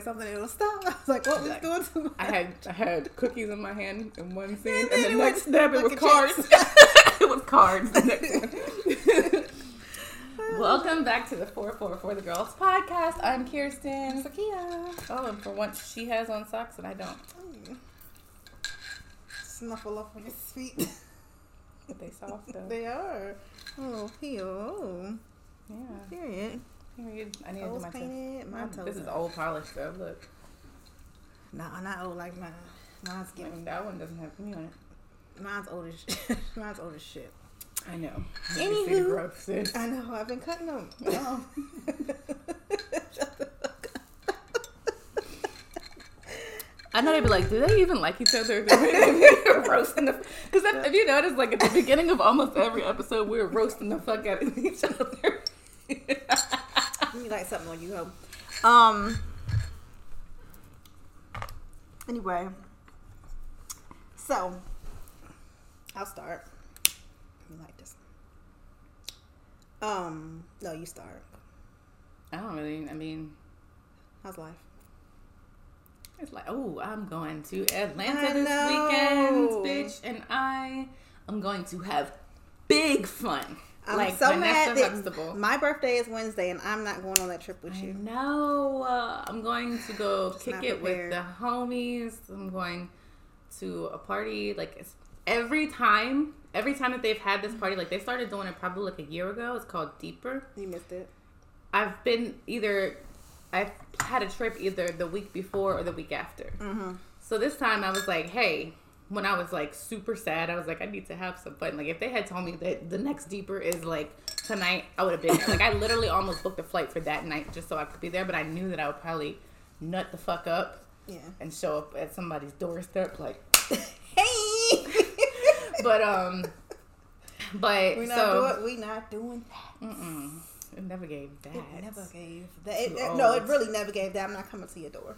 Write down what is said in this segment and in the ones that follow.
say something, it'll stop. I was like, what was Like, doing I had I had cookies in my hand in one scene, And and, the next step it was cards. it was cards. The next one. Welcome back to the Four Four for the Girls podcast. I'm Kirstin. Zakia. Oh, and for once she has on socks and I don't. Mm. Snuffle up on his feet. But they soft though. they are. Oh, heel. Yeah. Period. I need to do my painted. My toes. This is old polish though. Look, Nah, I'm not old like mine. Mine's getting. mean, that one doesn't have me on it. Mine's old as shit. mine's old as shit. I know. Anywho. You see the growth. I know. I've been cutting them. Oh. I know they'd be like, do they even like each other? Roasting the because if, if you notice, like at the beginning of almost every episode, we were roasting the fuck out of each other. Me light something on you, ho. Um. Anyway, so I'll start. Me light this. Um. No, you start. I don't really. I mean, How's life? it's like, oh, I'm going to Atlanta this weekend, bitch, and I am going to have big fun. I'm like so Vanessa mad that Huxtable. my birthday is Wednesday and I'm not going on that trip with you. No, Uh, I'm going to go Just kick it with the homies. I'm going to a party. Like it's, every time, every time that they've had this party, like they started doing it probably like a year ago. It's called Deeper. You missed it. I've been either, I've had a trip either the week before or the week after. Mm-hmm. So this time I was like, hey, when I was like super sad, I was like, I need to have some fun. Like if they had told me that the next deeper is like tonight, I would have been there. Like I literally almost booked a flight for that night just so I could be there, but I knew that I would probably nut the fuck up Yeah. and show up at somebody's doorstep like Hey. but um but we not so doing. We not doing that. mm-mm, it never gave that. It never gave that. It, it- no, it really never gave that. I'm not coming to your door.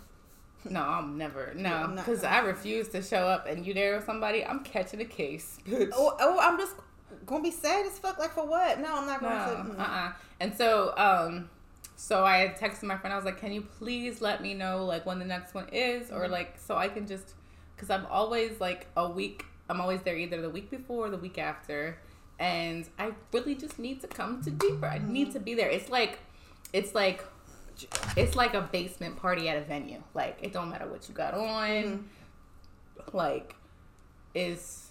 No, I'm never no, because gonna- I refuse to show up and you there with somebody. I'm catching a case. Oh, oh, I'm just gonna be sad as fuck. Like for what? No, I'm not going to. mm. uh-uh. And so, um, so I had texted my friend. I was like, "Can you please let me know like when the next one is, or Mm-hmm. like so I can just, because I'm always like a week. I'm always there either the week before or the week after, and I really just need to come to deeper. I Mm-hmm. need to be there. It's like, it's like, it's like a basement party at a venue. Like it don't matter what you got on. Mm-hmm. Like, is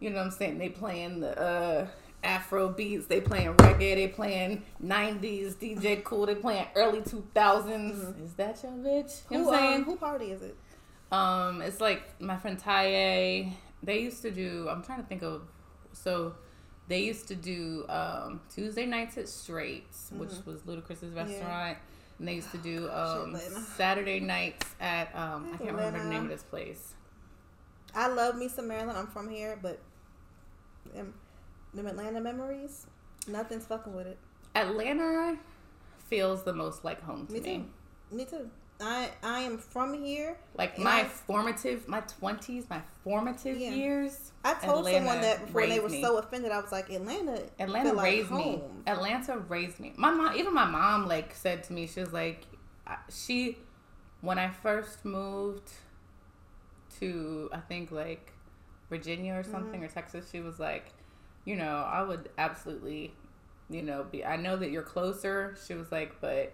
you know what I'm saying? They playing the uh Afro beats, they playing reggae, they playing nineties, DJ Kool, they playing early two thousands. Is that your bitch? You know what I'm um, saying? who party is it? Um, it's like my friend Taye. They used to do. I'm trying to think of. So, they used to do um, Tuesday nights at Straits, which was Ludacris's restaurant. And they used to do um, Saturday nights at um, I can't remember the name of this place. I love me some Maryland. I'm from here, but them, them Atlanta memories, nothing's fucking with it. Atlanta feels the most like home to Me me. too. Me too. I I am from here. Like my I- formative, my twenties, my formative Yeah. years. I told Atlanta someone that before they were me. so offended. I was like, Atlanta. Atlanta like raised me. Atlanta raised me. My mom, even my mom, like said to me, she was like, she, when I first moved to, I think like Virginia or something Mm-hmm. or Texas, she was like, you know, I would absolutely, you know, be. I know that you're closer. She was like, but.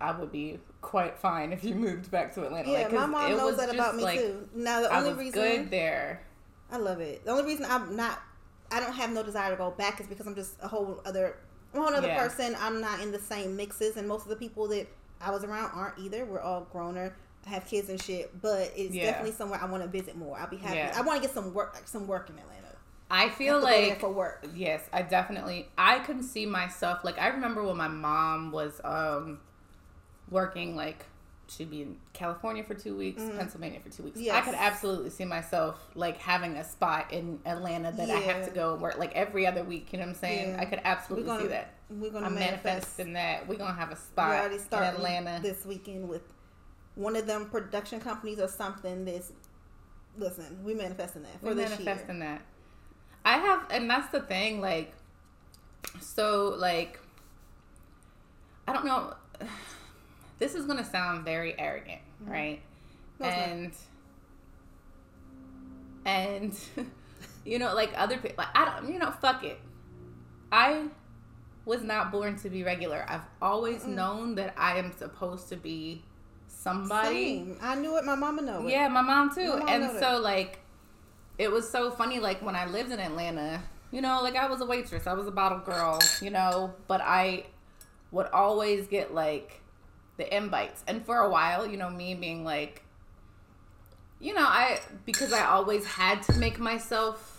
I would be quite fine if you moved back to Atlanta. Yeah, Like, my mom it knows that about me like, too. Now the only reason I only was reason good there. I love it. The only reason I'm not, I don't have no desire to go back is because I'm just a whole other, a whole other Yeah. person. I'm not in the same mixes, and most of the people that I was around aren't either. We're all growner, have kids and shit. But it's Yeah. definitely somewhere I want to visit more. I'll be happy. Yeah. I want to get some work, like some work in Atlanta. I feel have to go there like for work. Yes, I definitely I can see myself like I remember when my mom was um working like she'd be in California for two weeks, Pennsylvania for two weeks. I Mm. Could absolutely see myself like having a spot in Atlanta that I have to go and work like every other week. You know what I'm saying? Yeah. I could absolutely gonna see that. We're gonna I'm manifest. manifesting that. We're gonna have a spot in Atlanta. this weekend with one of them production companies or something. This, listen, we manifesting that for We're this manifesting year. that. I have, and that's the thing. Like, so like, I don't know. This is gonna sound very arrogant, mm-hmm. right? No, and and you know, like other people, like I don't, you know, fuck it. I was not born to be regular. I've always known that I am supposed to be somebody. Same. I knew it. My mama knew it. Yeah, my mom too. My mom and so like it was so funny like when I lived in Atlanta, you know, like I was a waitress, I was a bottle girl, you know, but I would always get like the invites. And for a while, you know, me being like you know, I because I always had to make myself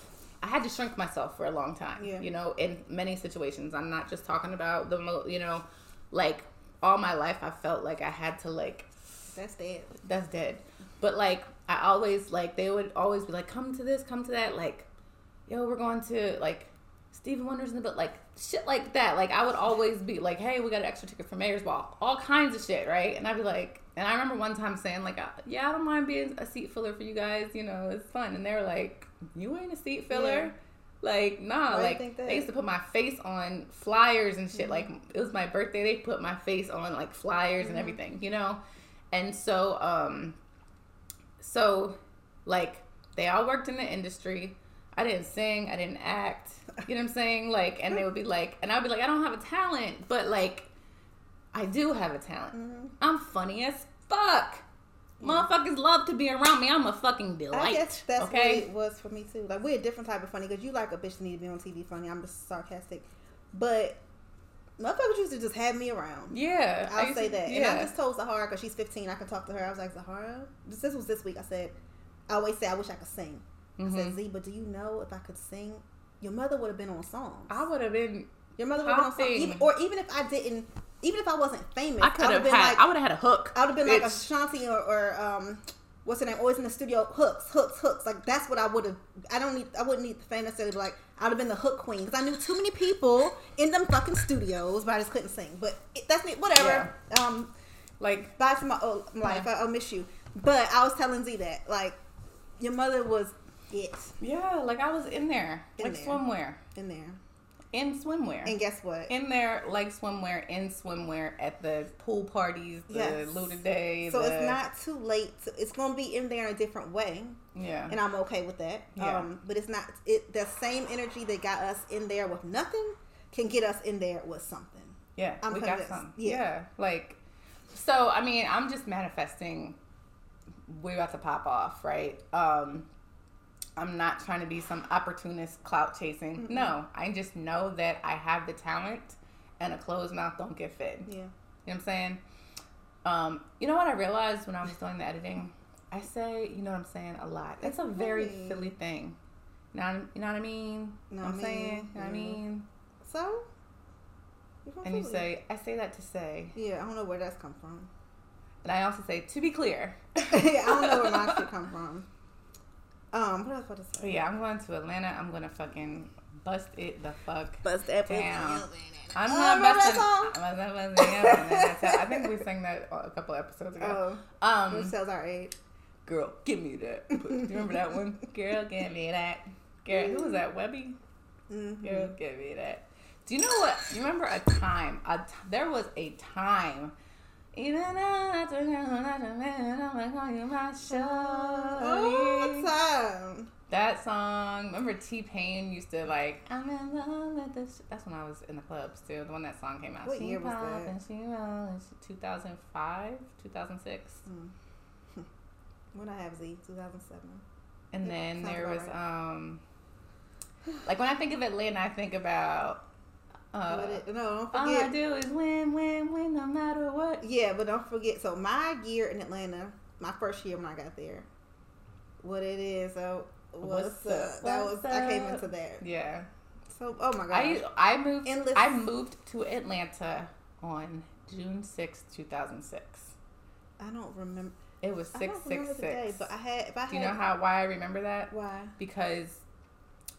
I had to shrink myself for a long time. Yeah. You know, in many situations. I'm not just talking about the mo you know, like all my life I felt like I had to like That's dead. that's dead. But like I always like they would always be like, come to this, come to that, like, yo, we're going to like Stephen Wonder's in the but like shit like that. Like I would always be like, hey, we got an extra ticket for Mayor's Ball, all kinds of shit, right? And I'd be like, and I remember one time saying like, uh, yeah, I don't mind being a seat filler for you guys, you know, it's fun. And they were like, you ain't a seat filler. Yeah. Like nah, Why like they used to put my face on flyers and shit. Like it was my birthday, they put my face on like flyers and everything, you know. And so, um, so like they all worked in the industry. I didn't sing, I didn't act. You know what I'm saying? Like, and they would be like, and I'd be like, I don't have a talent, but like, I do have a talent. Mm-hmm. I'm funny as fuck. Motherfuckers love to be around me. I'm a fucking delight. I guess that's okay. what it was for me too. Like we're a different type of funny because you like a bitch that need to be on TV funny. I'm just sarcastic, but motherfuckers used to just have me around. yeah, I'll say to- that. Yeah. And I just told Zahara because she's 15. I can talk to her. I was like, Zahara, this, this was this week. I said, I always say I wish I could sing. I said, Mhm. Z, but do you know if I could sing, your mother would have been on songs. I would have been. Your mother would have been on songs. Even, or even if I didn't, even if I wasn't famous, I could would have been had. like, I would have had a hook. I would have been like a or, or um, what's her name? Always in the studio, hooks, hooks, hooks. Like that's what I would have. I don't need. I wouldn't need the fame necessarily. But like I would have been the hook queen because I knew too many people in them fucking studios, but I just couldn't sing. But it, that's me. Whatever. Um, like bye to my old life. I, I'll miss you. But I was telling Z that like your mother was it yeah, like I was in there, In like there. swimwear, in there. in swimwear, And guess what? in there like swimwear, in swimwear at the pool parties, the Yes. Luda Day. so the, it's not too late. To, it's gonna be in there in a different way. Yeah. and I'm okay with that. Yeah. Um, but it's not it. The same energy that got us in there with nothing can get us in there with something. Yeah, I'm we got some. Yeah. Yeah. like so. I mean, I'm just manifesting. We're about to pop off, right? Um, I'm not trying to be some opportunist clout chasing. No, I just know that I have the talent, and a closed mouth don't get fed. Yeah. You know what I'm saying? Um, you know what I realized when I was doing the editing? I say, you know what I'm saying, a lot. That's a very? Philly thing. You know, you know what I mean? Know what I'm mean? saying? You know what I mean? So. And you say, I say that to say, Yeah, I don't know where that's come from. and I also say, to be clear. Yeah, I don't know where my shit come from. Um, what else was I say? Yeah, I'm going to Atlanta. I'm gonna fucking bust it the fuck. Bust that Down. I'm Oh, not remember that busting. song? I'm not busting that. That's how- I think we sang that a couple episodes ago. Oh, which Um, tells our age. girl, give me that. Do you remember that one? Girl, give me that. Girl, who was that? Webbie. Mm-hmm. Girl, give me that. Do you know what? You remember a time? A t- there was a time. Even after I'm gonna you my Oh, time. That song. Remember T Pain used to like. I'm in love with this. That's when I was in the clubs too. The one that song came out. What she year was that? And she roll. 2005, 2006. When I have Z, 2007. And Yeah, then there was right. um. Like when I think of Atlanta, I think about. Uh, it- no, don't all I do is win, win, win, no matter what. Yeah, but don't forget. So my year in Atlanta, my first year when I got there, what it is. So what's, What's up? up? That What's was I came into that. Yeah. So oh my god. I I moved Endless- I moved to Atlanta on June sixth, 2006. I don't remember. It was six six remember the day, six. but I had. If I had. Do you know how why I remember that? Why? Because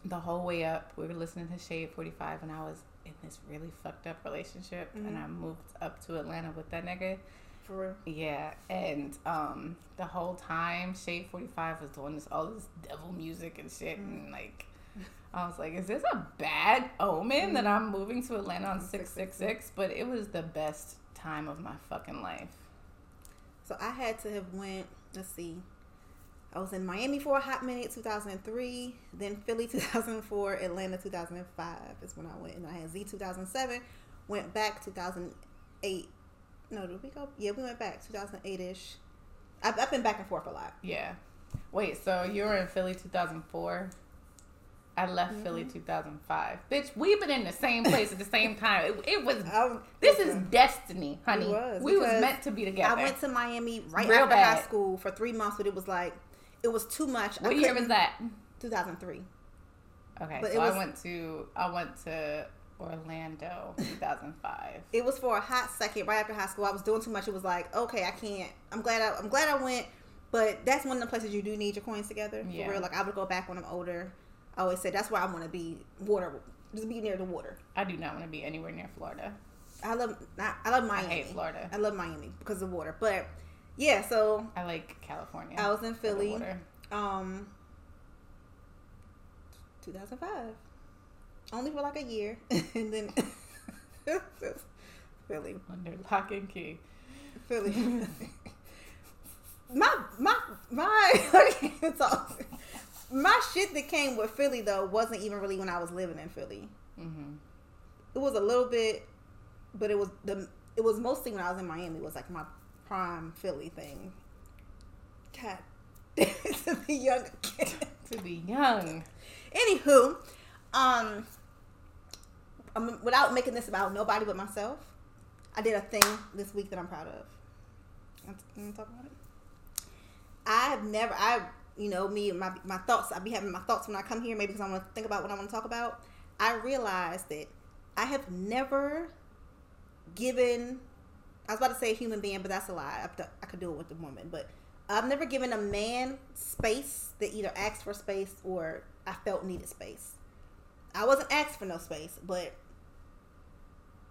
the whole way up, we were listening to Shade 45, and I was in this really fucked up relationship, and Mhm. I moved up to Atlanta with that nigga. For real. Yeah, and um, the whole time Shade 45 was doing this all this devil music and shit, and like. I was like, is this a bad omen that I'm moving to Atlanta on 666? But it was the best time of my fucking life. So I had to have went. Let's see. I was in Miami for a hot minute, 2003. Then Philly, 2004. Atlanta, 2005 is when I went. And I had Z 2007. Went back 2008. No, did we go? Yeah, we went back 2008 ish. I've, I've been back and forth a lot. Yeah. Wait, so you were in Philly 2004? I left Mm-hmm. Philly 2005. Bitch, we've been in the same place at the same time. It, it was. Um, This is destiny, honey. It was, we was meant to be together. I went to Miami right Real after high bad. school for three months, but it was like it was too much. I what year was that? 2003. Okay, But so was- I went to I went to Orlando 2005. It was for a hot second right after high school. I was doing too much. It was like, okay, I can't. I'm glad. I, I'm glad I went, but that's one of the places you do need your coins together. For Yeah. real. Like I would go back when I'm older. I always said that's where I want to be. Water, just be near the water. I do not want to be anywhere near Florida. I love. Not, I love Miami. I hate Florida. I love Miami because of water. But yeah, so I like California. I was in Philly. Um, 2005. Only for like a year, and then Philly, under lock and key. Philly. my my my I can't talk. my shit that came with Philly though wasn't even really when I was living in Philly. hmm It was a little bit, but it was the it was mostly when I was in Miami. It was like my prime Philly thing. God, to be young again. To be young. Anywho, um, um, without making this about nobody but myself, I did a thing this week that I'm proud of. Want talk about it? I have never, I, you know, me and my my thoughts. I be having my thoughts when I come here, maybe because I want to think about what I want to talk about. I realized that I have never given. I was about to say a human being, but that's a lie. I, I could do it with a woman, but I've never given a man space that either asked for space or I felt needed space. I wasn't asked for no space, but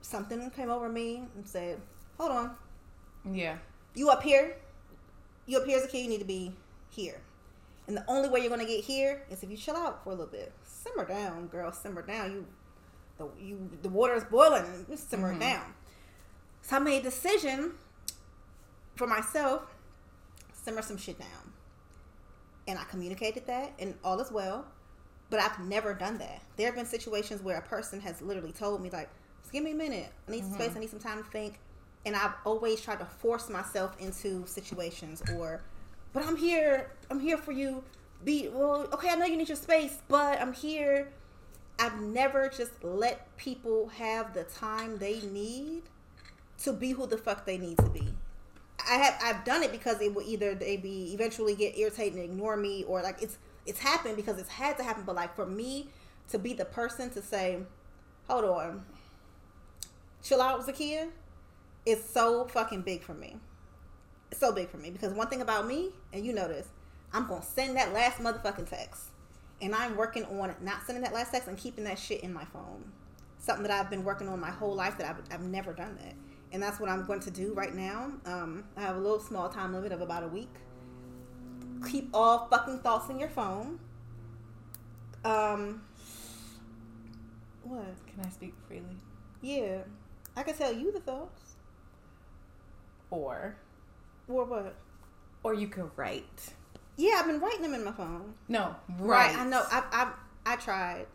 something came over me and said, "Hold on, Yeah. you up here? You up here as a kid? You need to be here." And the only way you're gonna get here is if you chill out for a little bit. Simmer down, girl. Simmer down. You, the you the water is boiling. Just simmer it Mhm. down. So I made a decision for myself. Simmer some shit down. And I communicated that, and all is well. But I've never done that. There have been situations where a person has literally told me, like, just give me a minute. I need some space. Mm-hmm. I need some time to think. And I've always tried to force myself into situations or, but I'm here. I'm here for you. Be, well, okay, I know you need your space, but I'm here. I've never just let people have the time they need to be who the fuck they need to be. I have I've done it because it will either they be eventually get irritated and ignore me or like it's it's happened because it's had to happen. But like for me to be the person to say, hold on, chill out, Zakia, is so fucking big for me. It's so big for me because one thing about me, and you know this, I'm gonna send that last motherfucking text, and I'm working on not sending that last text and keeping that shit in my phone. Something that I've been working on my whole life that I've, I've never done that, and that's what I'm going to do right now. Um, I have a little small time limit of about a week. Keep all fucking thoughts in your phone. Um, what? Can I speak freely? Yeah, I can tell you the thoughts. Or Or what? or you could write. Yeah, I've been writing them in my phone. No, right. I know. I I I tried.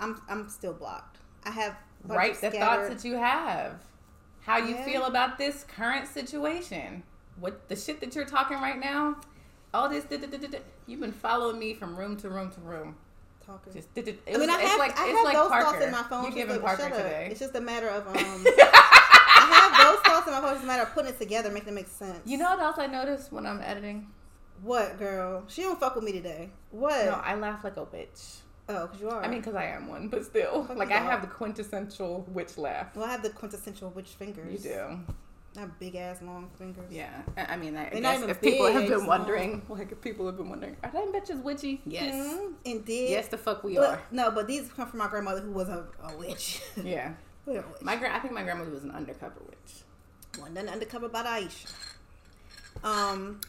I'm I'm still blocked. I have Write the thoughts that you have. How you Yeah. feel about this current situation. What the shit that you're talking right now. All this, da- da- da- you've been following me from room to room to room. talking. Just, it I mean, I it's have like, I it's have like those Parker. thoughts in my phone. You're Just giving a- Parker shut up. today. It's just a matter of um. I have those thoughts in my phone. It's just a matter of putting it together, making it make sense. You know what else I noticed when I'm editing? what, girl? She don't fuck with me today. What? No, I laugh like a witch. Oh, because you are. I mean, because I am one, but still, like I have the quintessential witch laugh. well, I have the quintessential witch fingers. You do, Not big ass long fingers. yeah. I mean, I, I They're not guess if people have been wondering, like if people have been wondering, are them bitches witchy? Yes, Mhm, Indeed. yes, the fuck we But- are. no, but these come from my grandmother who was a, a witch. Yeah, a witch. my gra- I think my grandmother was an undercover witch. One done undercover by Aisha. Um,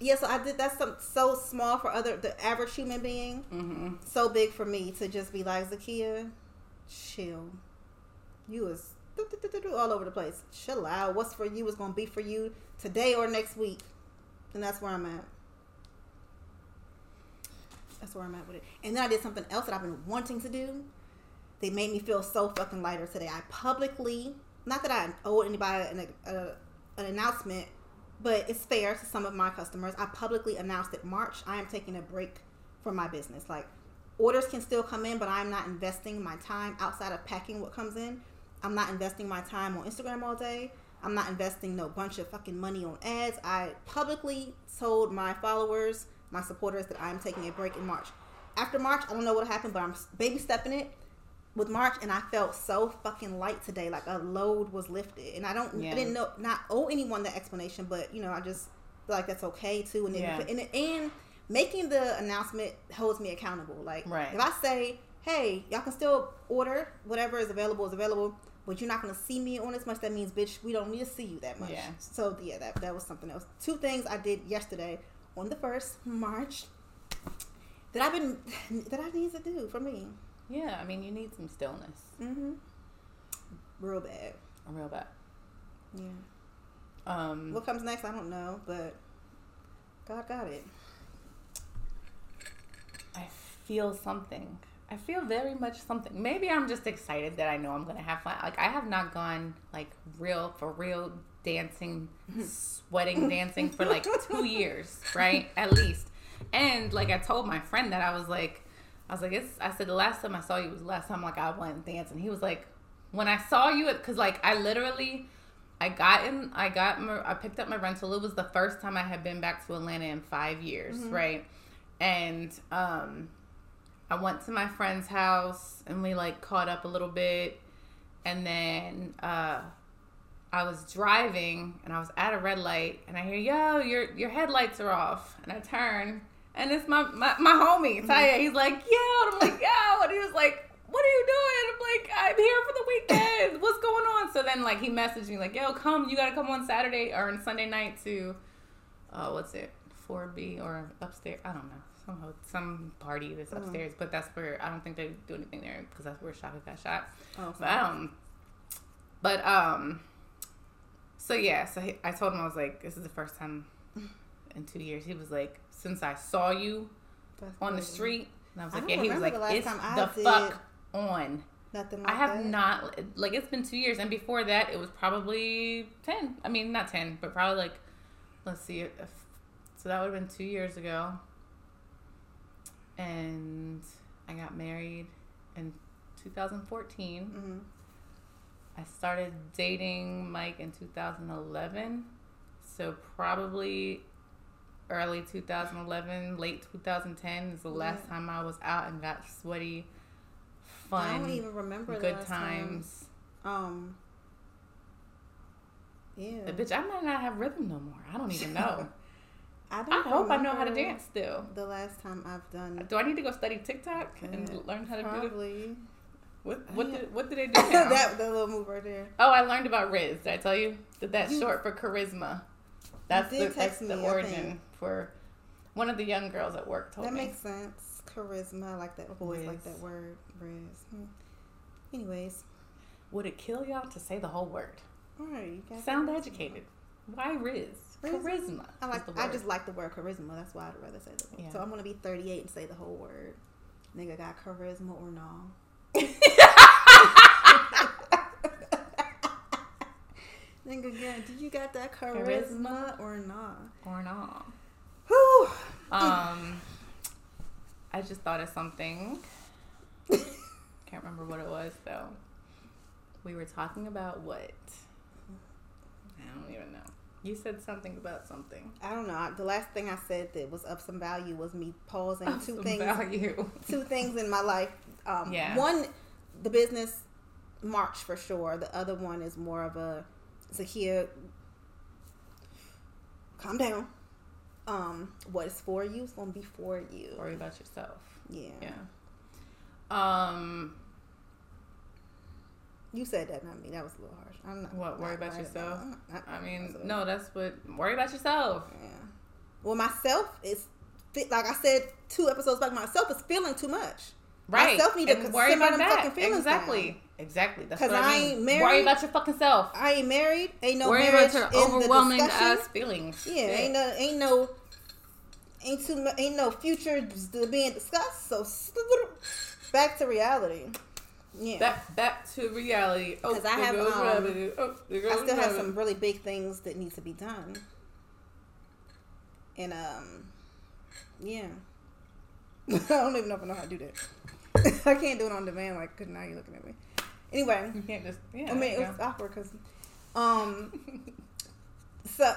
yeah, so I did. That's some, so small for other the average human being. Mm-hmm. So big for me to just be like Zakia, chill. You was all over the place. Chill out. What's for you is gonna be for you today or next week, and that's where I'm at. That's where I'm at with it. And then I did something else that I've been wanting to do. They made me feel so fucking lighter today. I publicly, not that I owe anybody an, a, an announcement, but it's fair to some of my customers. I publicly announced that March I am taking a break from my business. Like orders can still come in, but I'm not investing my time outside of packing what comes in. I'm not investing my time on Instagram all day. I'm not investing no bunch of fucking money on ads. I publicly told my followers, my supporters, that I'm taking a break in March. After March, I don't know what happened, but I'm baby stepping it with March, and I felt so fucking light today. Like a load was lifted, and I don't, Yeah. I didn't know, not owe anyone the explanation, but you know, I just feel like that's okay too. And then, Yeah. and, and making the announcement holds me accountable. Like, Right. if I say, hey, y'all can still order whatever is available is available, but you're not gonna see me on as much. That means, bitch, we don't need to see you that much. Yeah. So yeah, that that was something else. Two things I did yesterday on the first March that I've been that I need to do for me. Yeah, I mean, you need some stillness. Mm-hmm. Real bad. Real bad. Yeah. Um, What comes next? I don't know, but God got it. I feel something. I feel very much something. Maybe I'm just excited that I know I'm gonna have fun. Like I have not gone like real for real dancing, sweating dancing for like two years, right? At least. And like I told my friend that I was like, I was like, it's. I said the last time I saw you was the last time like I went dancing. He was like, when I saw you, because like I literally. I got in. I got. My, I picked up my rental. It was the first time I had been back to Atlanta in five years, right? And um, I went to my friend's house and we like caught up a little bit, and then uh, I was driving and I was at a red light and I hear, "Yo, your your headlights are off," and I turn and it's my my, my homie Taya. He's like, "Yo," and I'm like, "Yo," and he was like. What are you doing? I'm like, I'm here for the weekend. What's going on? So then, like, he messaged me, like, yo, come, you gotta come on Saturday or on Sunday night to, uh, what's it, 4B or upstairs? I don't know. Some, some party that's upstairs, but that's where, I don't think they do anything there because that's where Shaka got shot. Oh, But, um, but, um, so yeah, so he, I told him, I was like, this is the first time in two years. He was like, since I saw you That's on the street, and I was like, don't yeah, he was like, the it's I the fuck on. Nothing like I have that. not like it's been two years, and before that, it was probably ten. I mean, not ten, but probably like let's see, if, so that would have been two years ago. And I got married in 2014. hmm I started dating Mike in 2011, so probably early 2011, late 2010 is the last Yeah. time I was out and got sweaty, fun. I don't even remember good last time. times. Um. Yeah. But bitch, I might not have rhythm no more. I don't even know. I, I hope I know how to dance still. The last time I've done. Do I need to go study TikTok and learn how to do it? Probably. What what Yeah. did what did they do that little move right there. oh, I learned about Rizz. Did I tell you that that's You- short for charisma? That's the that's the me, origin for one of the young girls at work told That me. That makes sense. Charisma, I like that. Always like that word. Rizz. Hmm. Anyways, Would it kill y'all to say the whole word? all right. Sound charisma. educated. Why Rizz? Charisma. Charisma. I like. the I just like the word charisma. That's why I'd rather say the word. Yeah. So I'm gonna be 38 and say the whole word. Nigga got charisma or no? Nigga, again. do you got that charisma, Charisma? or not? or not. Whew. Um, I just thought of something. Can't remember what it was though. We were talking about what? I don't even know. You said something about something. I don't know. The last thing I said that was of some value was me pausing two Some things. value. Two things in my life. Um, Yeah. One, the business march for sure. The other one is more of a Zakia. Calm down. Um, what is for you is gonna be for you. Worry about yourself. Yeah. Yeah. Um. You said that, not me. That was a little harsh. I'm not. What, worry not about yourself? Not- I mean, no, that's what. Worry about yourself. Yeah. Well, myself is. Like I said two episodes back, myself is feeling too much. Right. Myself need to and worry about them that. fucking feelings exactly. down. Exactly. That's 'Cause what I, I mean. ain't married. Worry about your fucking self. I ain't married. Ain't no Worry marriage about your in overwhelming ass feelings. Yeah, Shit. ain't no, ain't no, ain't too, ain't no future being discussed. So back to reality. Yeah, Back back to reality. Oh, 'Cause I have, um. Oh, I still have some really big things that need to be done. And um, yeah, I don't even know if I know how to do that. I can't do it on demand. Like, cause now you're looking at me. Anyway, You can't just. Yeah. I mean, it was go. awkward because, um, so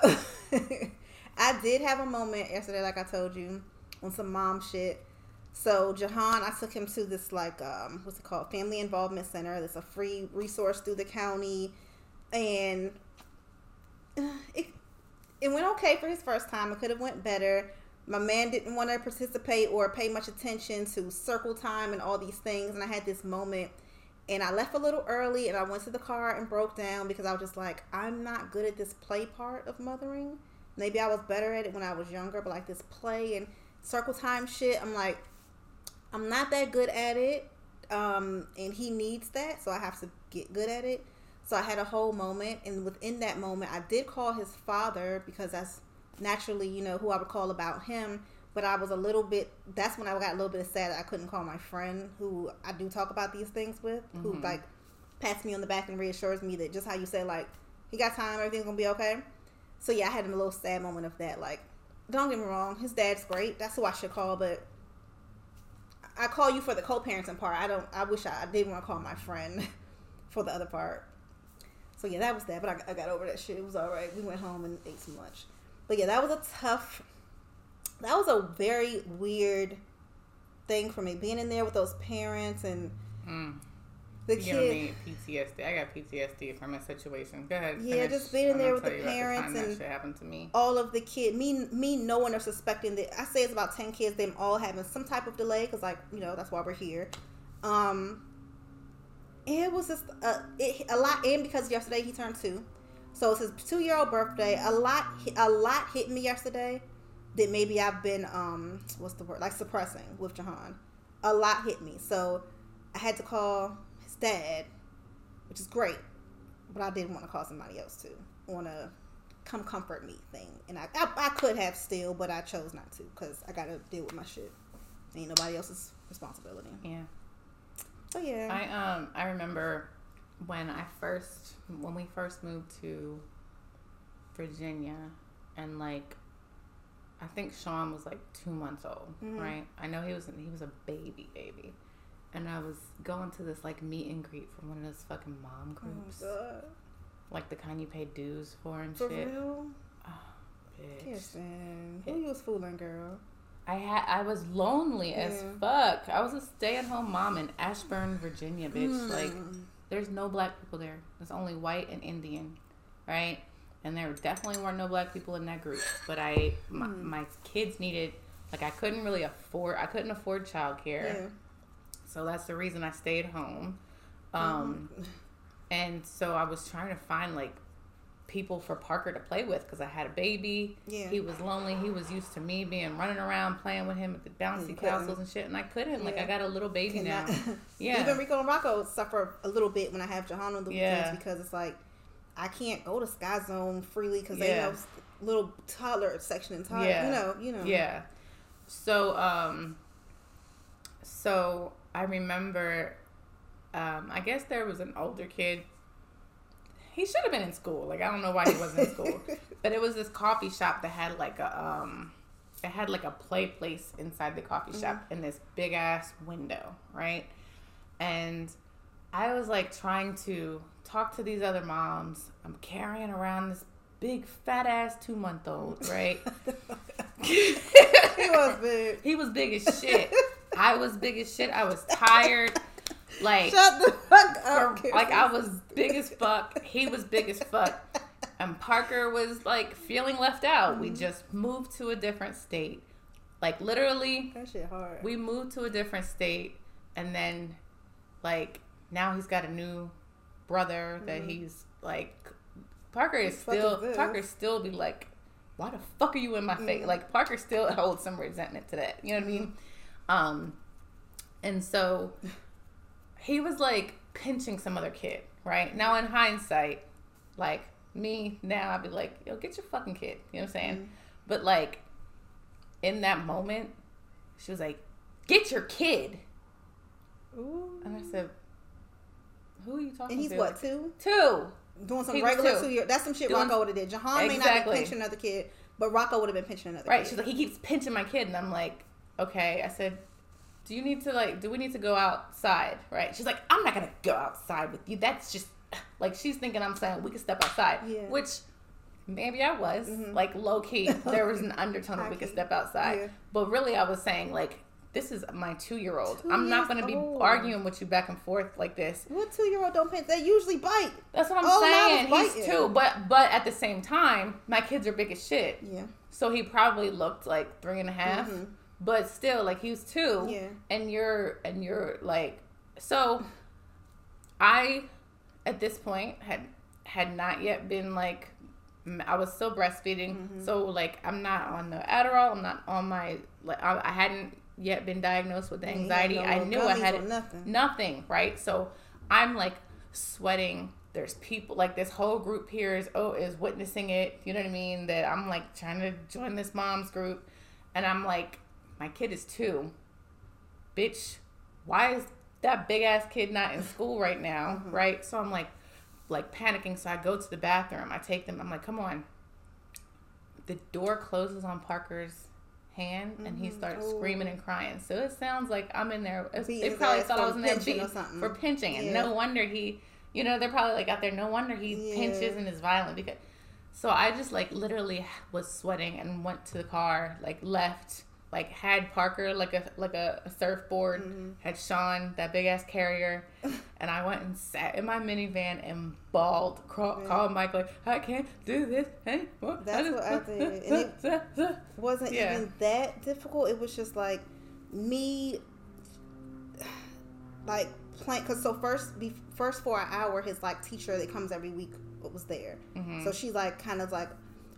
I did have a moment yesterday, like I told you, on some mom shit. So Jahan, I took him to this like um, what's it called, Family Involvement Center. That's a free resource through the county, and it it went okay for his first time. It could have went better. My man didn't want to participate or pay much attention to circle time and all these things, and I had this moment and I left a little early and I went to the car and broke down because I was just like, I'm not good at this play part of mothering. Maybe I was better at it when I was younger, but like this play and circle time shit, I'm like, I'm not that good at it. Um, and he needs that, so I have to get good at it. So I had a whole moment, and within that moment, I did call his father because that's naturally, you know, who I would call about him. But I was a little bit. That's when I got a little bit sad that I couldn't call my friend, who I do talk about these things with, who Mhm. like pats me on the back and reassures me that just how you said, like he got time, everything's gonna be okay. So yeah, I had a little sad moment of that. Like, don't get me wrong, his dad's great. That's who I should call, but I call you for the co-parenting part. I don't. I wish I, I did want to call my friend for the other part. So yeah, that was that. But I, I got over that shit. It was all right. We went home and ate some lunch. But yeah, that was a tough. That was a very weird thing for me being in there with those parents and Mm. the You kid. PTSD. I got PTSD from a situation. Go ahead. Yeah, finish. just being in there with the parents that and- shit happened to me. all of the kid me me knowing or suspecting that I say it's about 10 kids them all having some type of delay because like you know that's why we're here um it was just a, it, a lot and because yesterday he turned two so it's his two year old birthday a lot a lot hit me yesterday that maybe I've been um what's the word like suppressing with Jahan a lot hit me so I had to call his dad which is great but I didn't want to call somebody else to on a come comfort me thing. And I, I, I could have still, but I chose not to because I got to deal with my shit. Ain't nobody else's responsibility. Yeah. So yeah. I um I remember when I first when we first moved to Virginia and like I think Sean was like two months old, Mhm. right? I know he was he was a baby baby. And I was going to this like meet and greet from one of those fucking mom oh groups. god. like the kind you pay dues for and For shit. real? Bitch. Kirstin. Who you was fooling, girl? I had I was lonely as fuck. I was a stay at home mom in Ashburn, Virginia, bitch. Like Mm. there's no black people there. There's only white and Indian, right? And there definitely weren't no black people in that group. But I, my, Hmm. my kids needed, like, I couldn't really afford, I couldn't afford childcare. Yeah. So that's the reason I stayed home. Um, Mhm. and so I was trying to find like people for Parker to play with because I had a baby. Yeah. He was lonely. He was used to me being running around playing with him at the bouncy castles and shit, and I couldn't. Like I got a little baby now. Yeah. Even Rico and Rocco suffer a little bit when I have Jahan on the Yeah. weekends because it's like I can't go to Sky Zone freely because they Yeah. have little toddler section and toddler. Yeah. You know, you know. Yeah. So um so I remember um I guess there was an older kid. He should have been in school. Like I don't know why he wasn't in school. But it was this coffee shop that had like a um it had like a play place inside the coffee shop in this big ass window, right? And I was like trying to talk to these other moms. I'm carrying around this big fat ass two month old, right? he was big. He was big as shit. I was big as shit. I was tired. Like, Shut the fuck up. like I was big as fuck. He was big as fuck. And Parker was like feeling left out. We mm-hmm. just moved to a different state. Like literally, That shit hard. we moved to a different state and then like now he's got a new brother that he's like Parker is still is? Parker still be like why the fuck are you in my face like Parker still holds some resentment to that you know what I mean um and so he was like pinching some other kid, right? Now in hindsight, like me now, I'd be like, yo, get your fucking kid. You know what I'm saying? Mm-hmm. But like in that moment, she was like, get your kid. Ooh. And I said, who are you talking about? And he's to? what two? Two. Doing some He regular two. two year. That's some shit Doing- Rocco would have did. Jahan may not Exactly. be pinching another kid, but Rocco would have been pinching another Right. kid. She's like, he keeps pinching my kid. And I'm like, okay. I said, do you need to, like, do we need to go outside? Right. She's like, I'm not going to go outside with you. That's just, like, she's thinking I'm saying we can step outside. Yeah. Mm-hmm. Which maybe I was. Like, low key, there was an undertone of we could step outside. Yeah. But really, I was saying, like, this is my two year old. I'm not going to be old. arguing with you back and forth like this. what two year old don't pinch? They usually bite. That's what I'm Oh, saying. He's two, but but at the same time, my kids are big as shit. Yeah. So he probably looked like three and a half, Mhm. but still, like he was two. Yeah. And you're and you're like, so I, at this point, had had not yet been like, I was still breastfeeding. Mm-hmm. So like, I'm not on the Adderall. I'm not on my like. I, I hadn't yet been diagnosed with the You ain't anxiety. no I knew I had nothing. nothing, right? So I'm like sweating. There's people like this whole group here is oh is witnessing it. You know what I mean? That I'm like trying to join this mom's group, and I'm like, my kid is two. Bitch, why is that big ass kid not in school right now? Mm-hmm. Right? So I'm like, like panicking. So I go to the bathroom. I take them. I'm like, come on. The door closes on Parker's hand, and he starts Ooh. screaming and crying. So it sounds like I'm in there. They probably thought I was in there beating for pinching, and Yeah. no wonder he, you know, they're probably like out there. No wonder he Yeah. pinches and is violent because. So I just like literally was sweating and went to the car, like left, like had Parker like a like a, surfboard, Mm-hmm. had Sean that big ass carrier, and I went and sat in my minivan and bawled, call, Yeah. called Mike like I can't do this anymore. That's what I did, and it- wasn't Yeah. even that difficult. It was just like me, like playing. Cause so first, be, first for an hour, his like teacher that comes every week was there. Mm-hmm. So she's like kind of like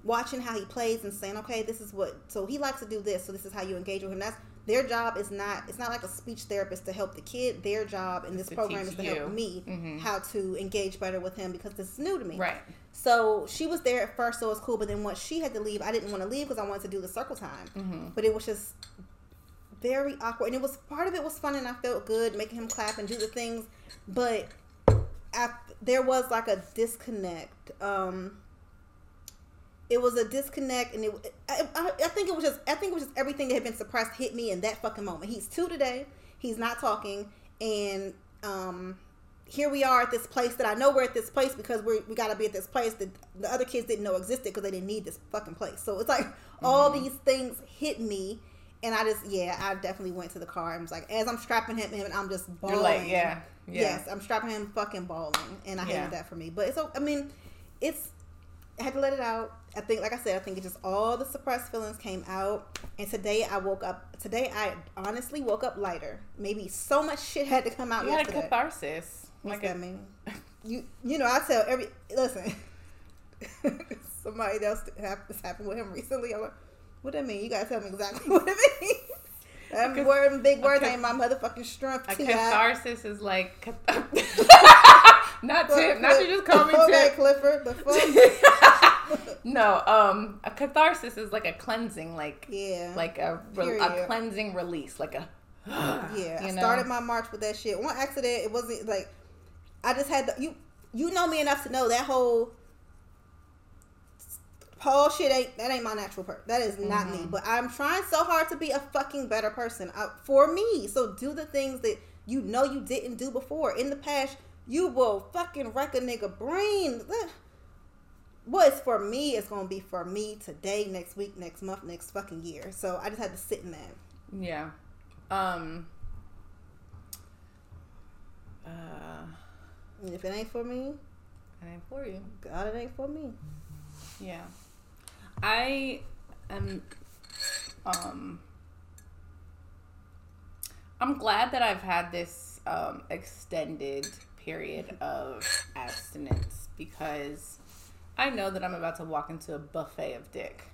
watching how he plays and saying, okay, this is what. So he likes to do this. So this is how you engage with him. That's their job. Is not. It's not like a speech therapist to help the kid. Their job in this to program is to you. help me Mhm. how to engage better with him because this is new to me. right. So she was there at first, so it was cool. But then once she had to leave, I didn't want to leave because I wanted to do the circle time. Mm-hmm. But it was just very awkward, and it was part of it was fun, and I felt good making him clap and do the things. But I, there was like a disconnect. Um, it was a disconnect, and it. I, I, I think it was just. I think it was just everything that had been suppressed hit me in that fucking moment. He's two today. He's not talking, and um, here we are at this place that I know we're at this place because we we got to be at this place that the other kids didn't know existed because they didn't need this fucking place. So it's like all these things hit me, and I just yeah, I definitely went to the car and was like, as I'm strapping him in, I'm just bawling. You're like yeah yeah. Yes, I'm strapping him fucking bawling, and I hated that for me. But it's I mean, it's I had to let it out. I think, like I said, I think it just all the suppressed feelings came out. And today I woke up. Today I honestly woke up lighter. Maybe so much shit had to come out You had a catharsis. What's Like a- that mean? You you know I tell every listen. somebody else this happened with him recently. I'm like, what that mean? You gotta tell me exactly what it means. Them cath- word, big words a ain't my motherfucking strength. A catharsis is like not Tip, not you just call me okay, Tip. Clifford. The fuck? No, um, a catharsis is like a cleansing, like Yeah. like a re- a cleansing release, like a Yeah, you I know? started my march with that shit. One accident, it wasn't like I just had the, you. You know me enough to know that whole Paul shit ain't that ain't my natural person. That is not Mm-hmm. me. But I'm trying so hard to be a fucking better person uh, for me. So do the things that you know you didn't do before in the past. You will fucking wreck a nigga brain. What's for me is gonna be for me today, next week, next month, next fucking year. So I just had to sit in that. yeah. Um. Uh, if it ain't for me, it ain't for you. God, it ain't for me. Yeah. I am um I'm glad that I've had this um extended period of abstinence because I know that I'm about to walk into a buffet of dick.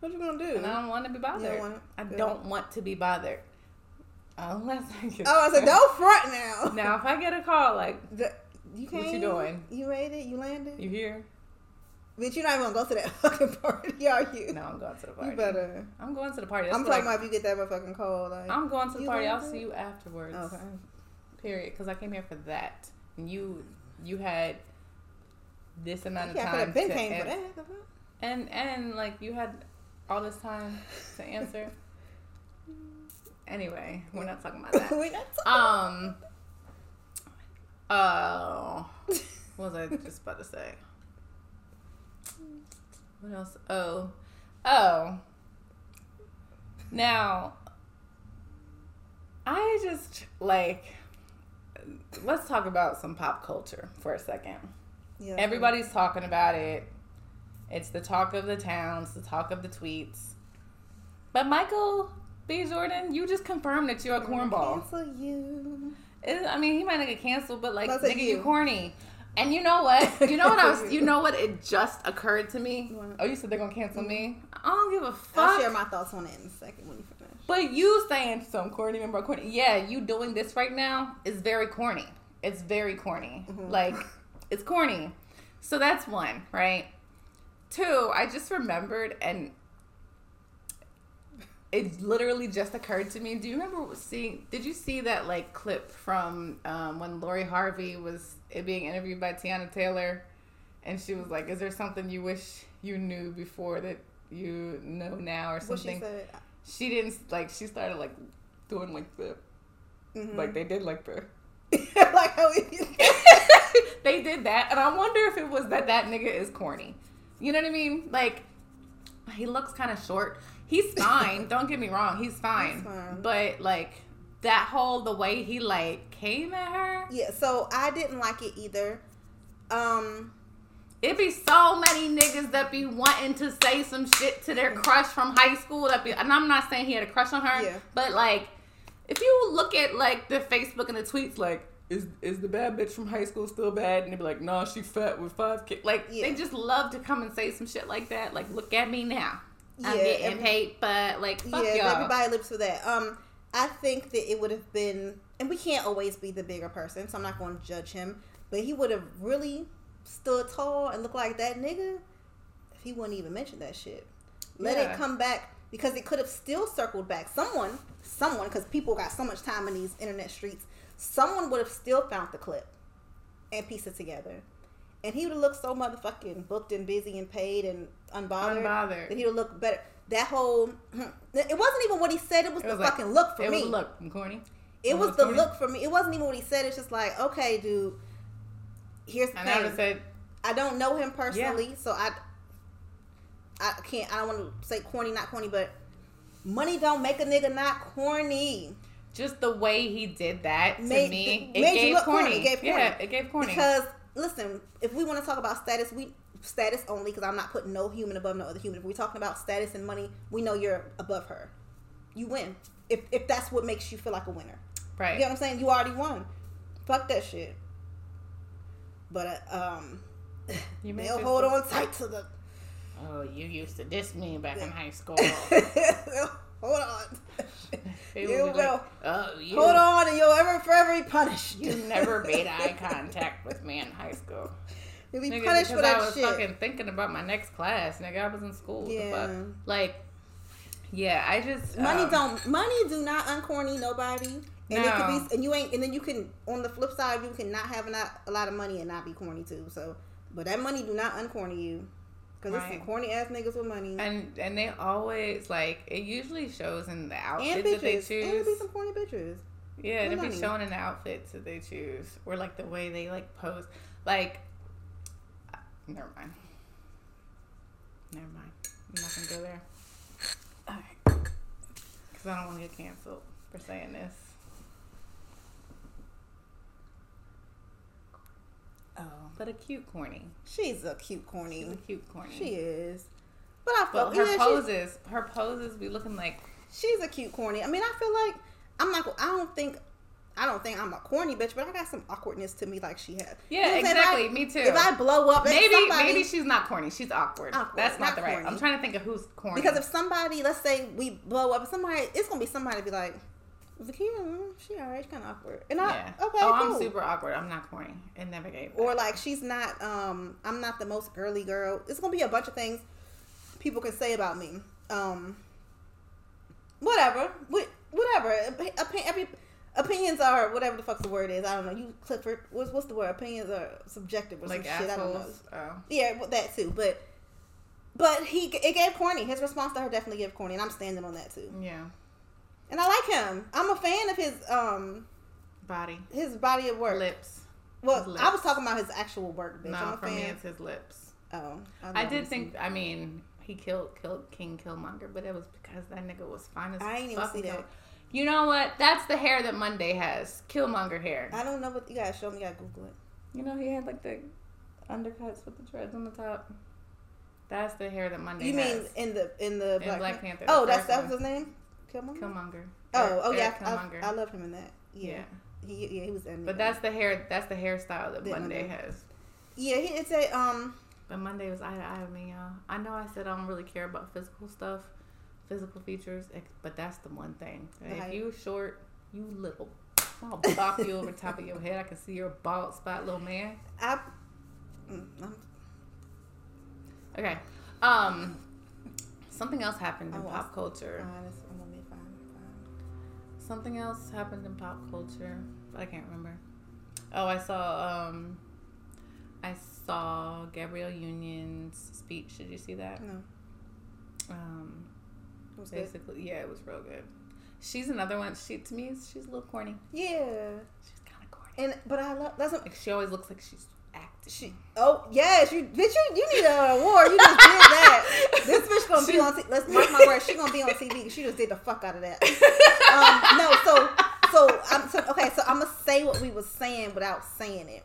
what you gonna do? And I don't want to be bothered. want it? I don't want to be bothered. Unless I get. Oh, I said, don't front now. Now, if I get a call, like, The- you What you doing? You made it. You landed. you here? Bitch, you're not even gonna go to that fucking party, are you? No, I'm going to the party. You better. I'm going to the party. That's I'm talking I- about if you get that motherfucking call. Like, I'm going to the party. I'll see you afterwards. okay. Period. Because I came here for that. And you, you had this amount of Yeah, time been to came for that. and and like you had all this time to answer. anyway, we're not talking about that. we're not talking- Um. Oh, what was I just about to say? What else? Oh, oh. Now, I just like. Let's talk about some pop culture for a second. Yeah. Everybody's talking about it. It's the talk of the town. It's the talk of the tweets. But Michael B. Jordan, you just confirmed that you're a cornball. Cancel you. It, I mean, he might not get canceled, but like, That's nigga, you. you. corny. And you know what? You know what I was? You know what? It just occurred to me. Oh, you said they're gonna cancel me. I don't give a I'll share my thoughts on it in a second when you finish. But you saying some corny, remember corny? Yeah, you doing this right now is very corny. It's very corny. Mhm. Like, it's corny. So that's one, right? Two, I just remembered, and it literally just occurred to me. Do you remember seeing? Did you see that like clip from um, when Lori Harvey was being interviewed by Teyana Taylor, and she was like, "Is there something you wish you knew before that you know now, or What she something?" said. she didn't like she started like doing like the Mhm. like they did like the like how they did that and i wonder if it was that that nigga is corny you know what i mean like he looks kind of short he's fine don't get me wrong he's fine. Fine. but like that whole the way he like came at her Yeah, so I didn't like it either. Um, it be so many niggas that be wanting to say some shit to their crush from high school that be and i'm not saying he had a crush on her Yeah. but like if you look at like the facebook and the tweets like is is the bad bitch from high school still bad and they'd be like nah she fat with five kids like Yeah. they just love to come and say some shit like that like look at me now i'm getting every- paid but like fuck yeah, y'all everybody lives for that. Um, I think that it would have been, and we can't always be the bigger person, so I'm not going to judge him. But he would have really stood tall and looked like that nigga if he wouldn't even mention that shit. Let Yeah. it come back because it could have still circled back. Someone, someone, because people got so much time in these internet streets, someone would have still found the clip and pieced it together. And he would have looked so motherfucking booked and busy and paid and unbothered. Unbothered. That he would look better. That whole, it wasn't even what he said. It was It the was like- fucking look for it me. was look I'm corny It It was the corny? look for me. It wasn't even what he said. It's just like, okay, dude. Here's the and i thing. have said I don't know him personally, so I I can't I don't want to say corny, not corny, but money don't make a nigga not corny. just the way he did that to Made- me made it you gave look corny. corny. It gave yeah corny. it gave corny Because listen, if we want to talk about status, we status only because I'm not putting no human above no other human. If we're talking about status and money, we know you're above her. You win. If if that's what makes you feel like a winner. right You know what I'm saying? You already won. Fuck that shit. But uh, um You they'll hold on tight to the Oh, you used to diss me back in high school. hold on. You be like, will. oh, you, Hold on and you'll ever forever be punished. you never made eye contact with me in high school. You'll be Nigga, punished for that I was shit. fucking thinking about my next class. Nigga, I was in school. Yeah. fuck? Like, yeah, I just Money um, don't money do not uncorny nobody. And it could No. be and you ain't and then you can on the flip side you can not have a lot, a lot of money and not be corny too. So but that money do not uncorny you. Cause there's some corny ass niggas with money. And and they always like it usually shows in the outfits that they bitches. And there be choose. some corny bitches. Yeah, it'd be showing in the outfits that they choose, or like the way they like pose. Like, never mind. Never mind. I'm not gonna go there Alright. because I don't want to get canceled for saying this. Oh. But a cute corny. She's a cute corny. She's a cute corny. She is. But I feel her yeah, poses, her poses be looking like she's a cute corny. I mean, I feel like I'm not. I don't think. I don't think I'm a corny bitch, but I got some awkwardness to me, like she has. yeah, You know what I'm saying? If exactly. I- Me too. If I blow up, maybe somebody, maybe she's not corny. She's awkward. Awkward, That's not, not the right. corny. I'm trying to think of who's corny. because if somebody, let's say we blow up, somebody, it's gonna be somebody be like, Zakia, she alright. She's kind of awkward. And I, Yeah. okay, oh, cool. I'm super awkward. I'm not corny. It never gave. or like she's not um i'm not the most girly girl it's gonna be a bunch of things people can say about me um whatever Wh- whatever every opinions are whatever the fuck the word is i don't know you clifford what's, what's the word opinions are subjective or like some shit i don't know assholes. Oh. yeah that too but but he it gave corny his response to her definitely gave corny and i'm standing on that too Yeah. And i like him i'm a fan of his um Body. his body of work Lips. well his i was talking about his actual work bitch. i'm No, a for fan me it's his lips. oh I love did think. I mean, he killed killed King Killmonger, but it was because that nigga was fine as I ain't even fuck see that. You know what? That's the hair that Monday has. Killmonger hair. I don't know what you guys show me. I Google it. You know he had like the undercuts with the dreads on the top. That's the hair that Monday You has. mean in the in the In Black Panther, Oh, that's that was his name. Killmonger. Killmonger. Oh, oh yeah, Erik I, Killmonger. I, I love him in that. Yeah, yeah. he yeah he was in. But that's the hair. That's the hairstyle that That Monday Monday. has. yeah. He, it's a um. But Monday was eye to eye with me, y'all. I know I said I don't really care about physical stuff, physical features, but that's the one thing. The if you short, you little. I'll bop you over top of your head. I can see your bald spot, little man. I. mm, I'm, Okay. Um, something else happened in Oh, pop culture. Something else happened in pop culture, but I can't remember. Oh, I saw. Um, I saw Gabrielle Union's speech. Did you see that? No, Um, was good. basically, yeah, it was real good. She's another one. She to me, she's a little corny. Yeah, She's kind of corny. and but I love that's what Like she always looks like she's. She. Oh yes, you bitch. You, you need an award. You just did that. This bitch gonna be on. T- let's mark my words. She gonna be on TV. She just did the fuck out of that. um, no, so so I'm so okay. So I'm gonna say what we was saying without saying it.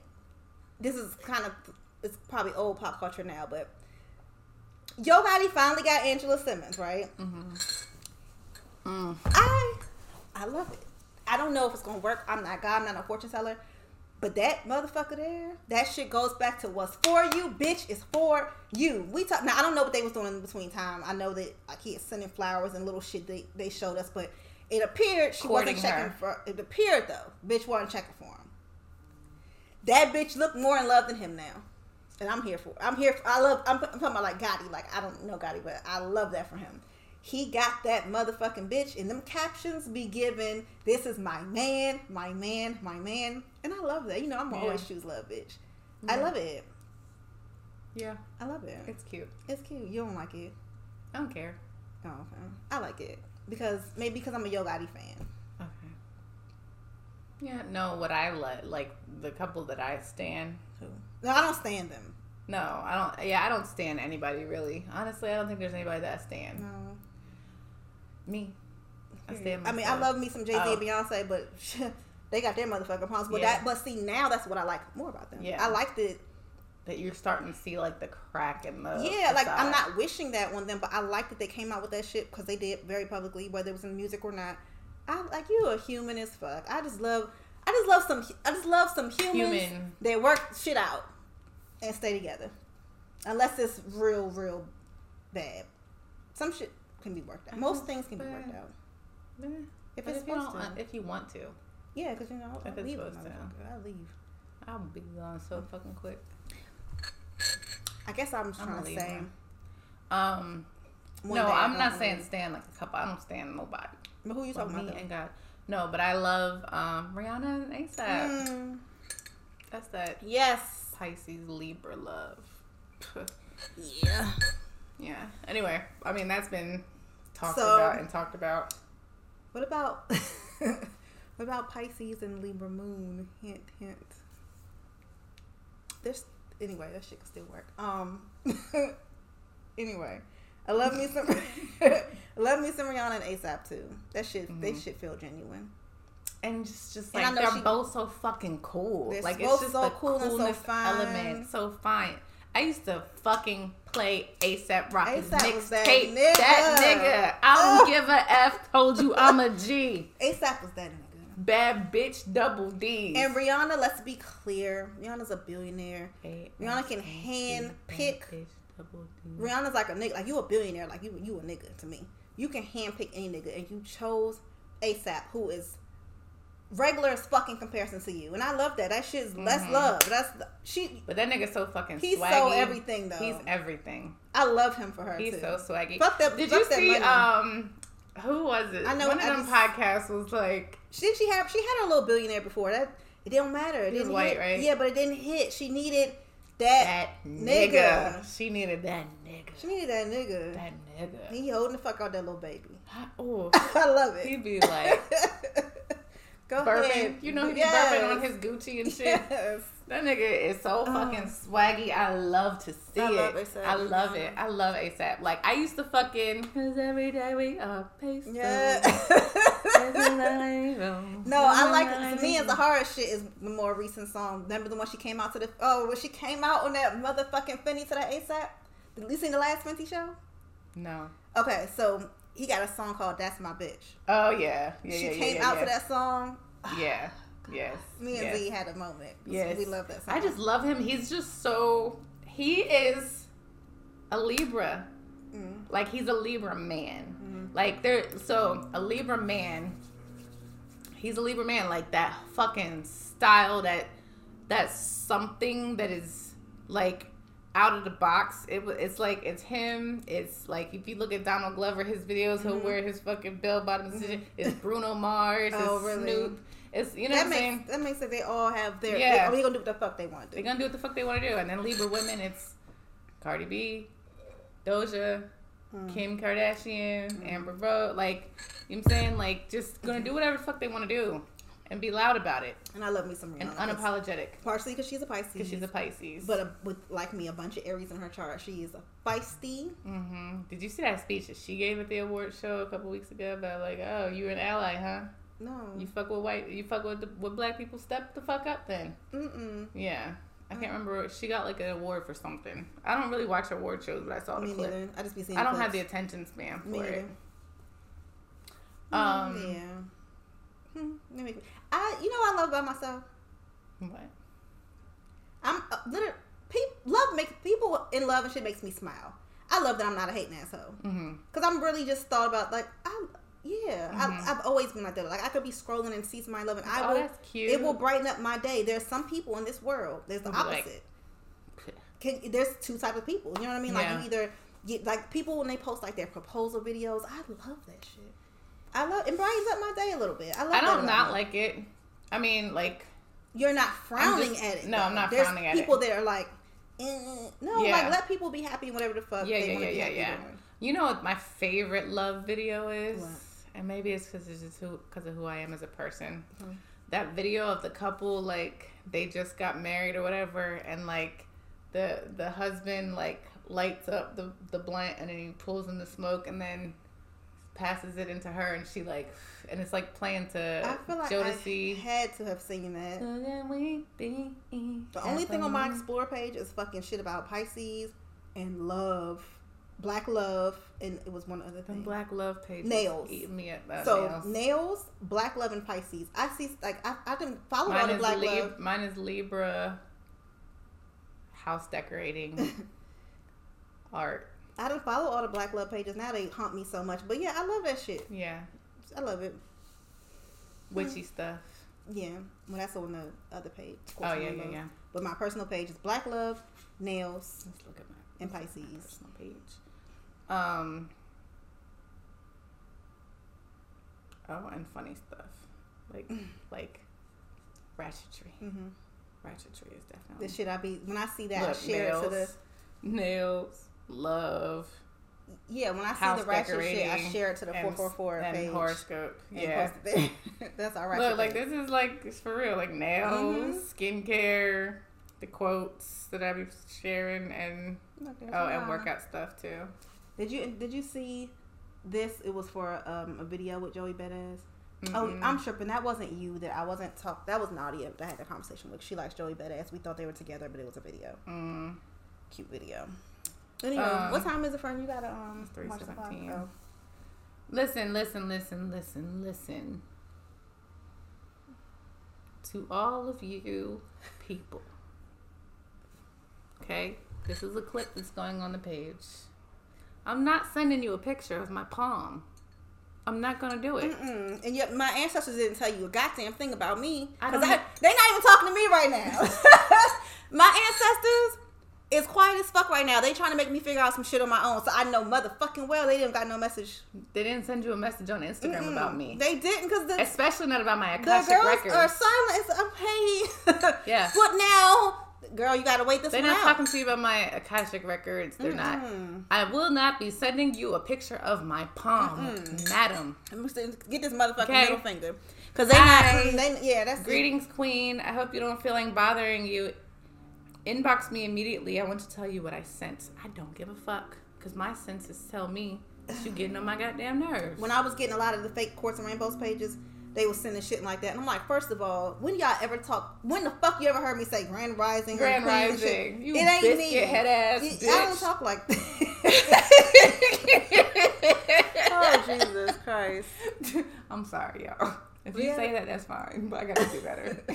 This is kind of it's probably old pop culture now, but Yo Gotti finally got Angela Simmons, right? Mm-hmm. Mm. I I love it. I don't know if it's gonna work. I'm not God. I'm not a fortune teller. But that motherfucker there, that shit goes back to what's for you, bitch. Is for you. We talk now. I don't know what they was doing in between time. I know that like he is sending flowers and little shit they they showed us, but it appeared she Courting wasn't checking her. for. It appeared though, bitch wasn't checking for him. That bitch looked more in love than him now, and I'm here for. I'm here. For, I love. I'm, I'm talking about like Gotti. Like I don't know Gotti, but I love that for him. He got that motherfucking bitch, and them captions be given. This is my man, my man, my man, and I love that. You know, I'm Yeah. always choose love, bitch. I love it. Yeah, I love it. it's cute. It's cute. You don't like it? I don't care. Oh, okay. I like it because maybe because I'm a Yo Gotti fan. Okay. Yeah, no. What I let like the couple that I stand. Who? No, I don't stand them. No, I don't. Yeah, I don't stand anybody really. Honestly, I don't think there's anybody that I stand. No. Me. I stand. I mean, I love me some Jay Z Oh. and Beyonce, but they got their motherfucking problems. But Yeah. that, but see, now that's what I like more about them. Yeah. I liked it. that you're starting to see like the crack in the. yeah, like I'm not wishing that on them, but I like that they came out with that shit because they did very publicly, whether it was in music or not. I like you a human as fuck. I just love, I just love some, I just love some humans Human. that work shit out and stay together, unless it's real, real bad. Some shit can be worked out. Most things can be worked out Eh, if if you supposed don't, to. if you want to, Yeah, because you know, If I'll leave to. I'll leave. I'll be gone so fucking quick. I guess I'm just I'm trying gonna say. Um, one no, I'm not saying leave. stand like a couple. I don't stand nobody. But who you talking me about? and God. No, but I love um, Rihanna and ASAP. Mm, That's that yes. Pisces Libra love. Yeah. Yeah. Anyway, I mean that's been talked So- about and talked about. What about what about Pisces and Libra Moon? Hint, hint. There's anyway. That shit can still work. Um. anyway, I love me some. I love me some Rihanna and ASAP too. That shit. They Mhm. should feel genuine. And just, just And like they're she- both so fucking cool. They're like it's just so the cool and so fine. element, so fine. I used to fucking play ASAP Rocky's A$AP was that mixtape. nigga. That nigga. I don't Ugh. give a F. Told you I'm a G. ASAP was that nigga. Bad bitch, double D. And Rihanna, let's be clear, Rihanna's a billionaire. Rihanna can hand pick- Rihanna's like a nigga, like you a billionaire, like you you a nigga to me. You can hand pick any nigga, and you chose ASAP, who is regular as fucking comparison to you, and I love that. That shit's that's Mhm. love. That's she. But that nigga's so fucking He's swaggy. so everything though. He's everything. I love him for her He's too. so swaggy. Fuck that- Did fuck you that see? Um, who was it? I know, One of I them just- podcasts was like, She she had she had a little billionaire before that. It didn't matter. It He didn't white, hit. right? Yeah, but it didn't hit. She needed that. that nigga. nigga. She needed that nigga. She needed that nigga. That nigga. He holding the fuck out that little baby. Oh, I love it. he'd be like Go burping. ahead. You know, he be Yes. burping on his Gucci and shit. Yes. That nigga is so oh. fucking swaggy. I love to see I it. I love it. I love ASAP. Like I used to fucking cause every day we are pace. Yeah. no, I like to me as the horror shit is the more recent song. Remember the one she came out to the oh when she came out on that motherfucking Fenty to that ASAP. Did you seen the last Fenty show? No. Okay, so he got a song called "That's My Bitch." Oh yeah. Yeah. she yeah, came yeah, out yeah. for that song. Yeah. Yes. Me and yes. Z had a moment. Yes. we love that song. I just love him. He's just so he is a Libra. Mm. Like he's a Libra man. Mm-hmm. Like there so a Libra man he's a Libra man like that fucking style that that's something that is like out of the box. It it's like it's him. It's like if you look at Donald Glover, his videos, he'll Mhm. wear his fucking bell bottoms. It's Bruno Mars. Oh, it's really? Snoop. It's you know that what I'm saying. makes that makes it they all have their Yeah. They, they gonna do what the fuck they want to do. They're gonna do what the fuck they want to do. And then Libra women, it's Cardi B, Doja, Mm. Kim Kardashian, Amber Rose. Like, you know what I'm saying? Like, just gonna do whatever the fuck they want to do and be loud about it And I love me some and unapologetic Partially because she's a Pisces. because she's a Pisces. but a, with like me, a bunch of Aries in her chart. She is a feisty. hmm Did you see that speech that she gave at the award show a couple weeks ago about like, oh, you're an ally, huh? No. You fuck with white, you fuck with the, with black people. Step the fuck up, then. Mm-mm. Yeah. I can't remember. She got like an award for something. I don't really watch award shows, but I saw the Me clip. neither. I just be seeing. I don't have the attention span Me for it. neither. Um, Mm, yeah. Hmm, let me- I, you know, what I love about myself. What? I'm uh, literally pe- love makes people in love and shit makes me smile. I love that I'm not a hating asshole Mm-hmm. because I'm really just thought about like I'm. Yeah, Mhm. I've, I've always been like that. Like I could be scrolling and see somebody loving. I oh, will. that's cute. It will brighten up my day. There's some people in this world. There's the be like, opposite. Can, there's two types of people. You know what I mean? Like Yeah. you either get like people when they post like their proposal videos. I love that shit. I love it brightens up my day a little bit. I love. It. I don't not me. like it. I mean, like, You're not frowning just- at it. no, though. I'm not There's frowning at people it. People that are like, eh, no, Yeah. like let people be happy whatever the fuck yeah, they yeah, want yeah, yeah, yeah. doing. You know what my favorite love video is? What? And maybe it's because it's just who, because of who I am as a person. Mhm. That video of the couple, like, they just got married or whatever, and like, the the husband like lights up the the blunt and then he pulls in the smoke and then passes it into her and she like and it's like playing to I feel like Jodeci. I had to have seen that. So then we be The only thing on my explore page is fucking shit about Pisces and love, black love, and it was one other thing. black love page. Nails. eating me up. so nails. nails. black love, and Pisces. I see like I, I didn't follow all the black Lib- love. mine is Libra house decorating art. I don't follow all the black love pages. Now they haunt me so much. But yeah, I love that shit. Yeah. I love it. Witchy stuff. Yeah, well, that's on the other page. Oh yeah, yeah, yeah. But my personal page is black love, nails, Let's look at my and Pisces. personal page. Um Oh, and funny stuff. Like like ratchetry. hmm Ratchetry is definitely The shit I be when I see that, I share it to the. nails, love, Yeah, when I see the ratchet shit, I share it to the four four four and page. horoscope. Yeah. post it there. that's all right. Look, like this is like it's for real. Like nails, Mm-hmm. skincare, the quotes that I be sharing, and oh, and workout stuff too. Did you did you see this? It was for um, a video with Joey Badass. Oh, Mm-mm. I'm tripping. That wasn't you. That I wasn't talk. That was Nadia that I had the conversation with. She likes Joey Badass. We thought they were together, but it was a video. Mm. Cute video. Anyway, Um, what time is it, friend? You gotta um it's watch the clock? 3:17. Oh. Listen, listen, listen, listen, listen. To all of you people. Okay? This is a clip that's going on the page. I'm not sending you a picture of my palm. I'm not gonna do it. Mm-mm. And yet, my ancestors didn't tell you a goddamn thing about me. I don't I, know. they not even talking to me right now. my ancestors is quiet as fuck right now. They trying to make me figure out some shit on my own. So I know motherfucking well they didn't got no message They didn't send you a message on Instagram Mm-mm. about me, They didn't because the especially not about my the Akashic girls records. are silent. It's. Yeah. But now, girl, you gotta wait this They're not out. talking to you about my Akashic records. They're not. Mm-mm. I will not be sending you a picture of my palm, madam. Just saying, Get this motherfucking Okay. middle finger. Cause they Hi. not. They, yeah, that's it. Greetings, Queen. I hope you don't feel like bothering you. Inbox me immediately. I want to tell you what I sense. I don't give a fuck because my senses tell me that you getting on my goddamn nerves. when I was getting a lot of the fake Quartz and Rainbows pages, they were sending shit like that. And I'm like, first of all, when y'all ever talk, when the fuck you ever heard me say Grand Rising? or Grand Queen and shit? Rising. You it ain't biscuit me. head ass Y- bitch. I don't talk like that. oh, Jesus Christ. I'm sorry, y'all. If you Yeah. say that, that's fine. But I gotta do better.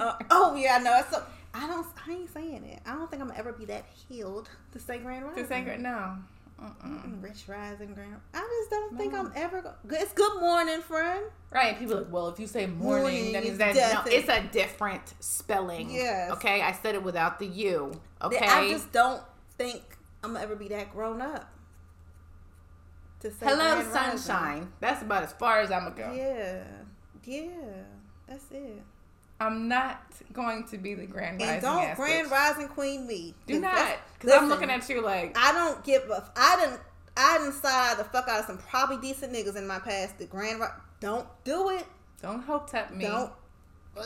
Uh, oh, yeah, I know. so, I don't, I ain't saying it. I don't think I'm gonna ever be that healed to say Grand Rising. to say gr- no. Mm-mm. Rich Rising Grand. I just don't think I'm ever. Go- good. It's good morning, friend. Right, people are like, well, if you say morning, Morning that means that no, it's a different spelling. Yes. Okay, I said it without the U. Okay. I just don't think I'm gonna ever be that grown up. To say Hello, Grand Rising. sunshine. That's about as far as I'm gonna go. Yeah, yeah, that's it. I'm not going to be the grand rising. And don't ass Grand bitch. Rising Queen me. Do not, because I'm looking at you like I don't give a. f- I didn't. I didn't side the fuck out of some probably decent niggas in my past. The Grand. Don't do it. don't hotep me. Don't.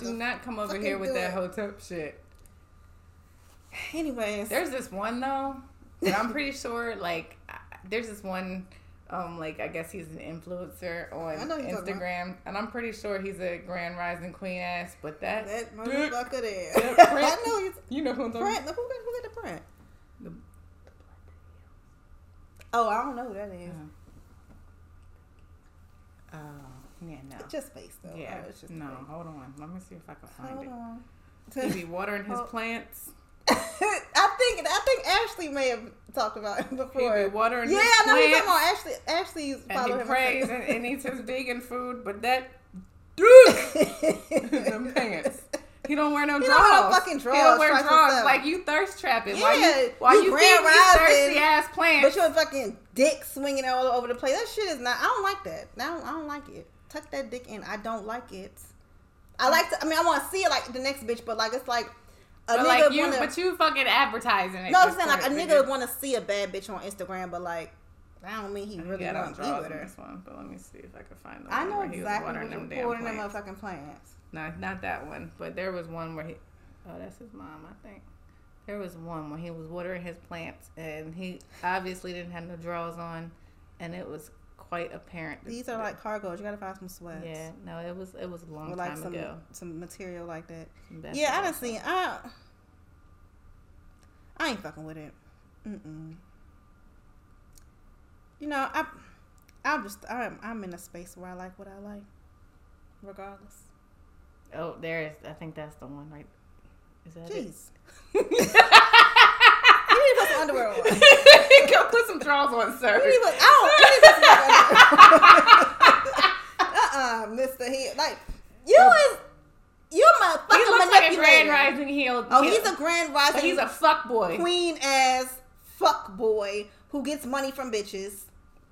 Do not come over here with that it. hotep shit. Anyways, There's this one though that I'm pretty sure like there's this one um like I guess he's an influencer on I know who you're talking Instagram and I'm pretty sure he's a grand rising queen ass but that, that motherfucker there. that print- I know you. you know who I'm talking Print. Who got, who got the print? The- Oh, I don't know who that is. Oh, yeah, no. Just face though. Yeah, Oh, it's just no, face. hold on. Let me see if I can find Hold it. on. He be watering his plants. I think I think Ashley may have talked about it He before. be watering yeah, I know plants. talking about Ashley. Ashley's and follow he prays and, and eats his vegan food, but that dude, them pants. He don't wear no He drawers. don't wear no fucking He don't wear drawers. Like you thirst trapping. Yeah, Why you? Why you you, these rising, thirsty ass plants? but your fucking dick swinging all over the place. That shit is not. I don't like that. I don't, I don't like it. Tuck that dick in. I don't like it. I like to. I mean, I want to see it like the next bitch, but like it's like a but nigga like you, wanna. but you fucking advertising it. no, I'm saying like a nigga want to see a bad bitch on Instagram, but like I don't mean he really on want to be with her. this one, but let me see if I can find the I know where he was exactly watering them damn watering them motherfucking plants. No, not that one. But there was one where he. Oh, that's his mom, I think. There was one where he was watering his plants, and he obviously didn't have no drawers on, and it was quite apparent. These are like cargos. You gotta find some sweats. Yeah, no, it was it was a long Or like time some ago. some material like that. Yeah, I done seen. I I ain't fucking with it. Mm-mm. You know, I I'm just I'm I'm in a space where I like what I like, regardless. Oh, there is. I think that's the one, right? Is that Jeez, it? you need to put some underwear on. Go put some drawers on, sir. Need to I don't. Uh uh Mister. He like you is you my He fucking looks like a grand rising heel. Oh, heel. he's a grand rising. But he's a fuck boy. queen ass fuck boy who gets money from bitches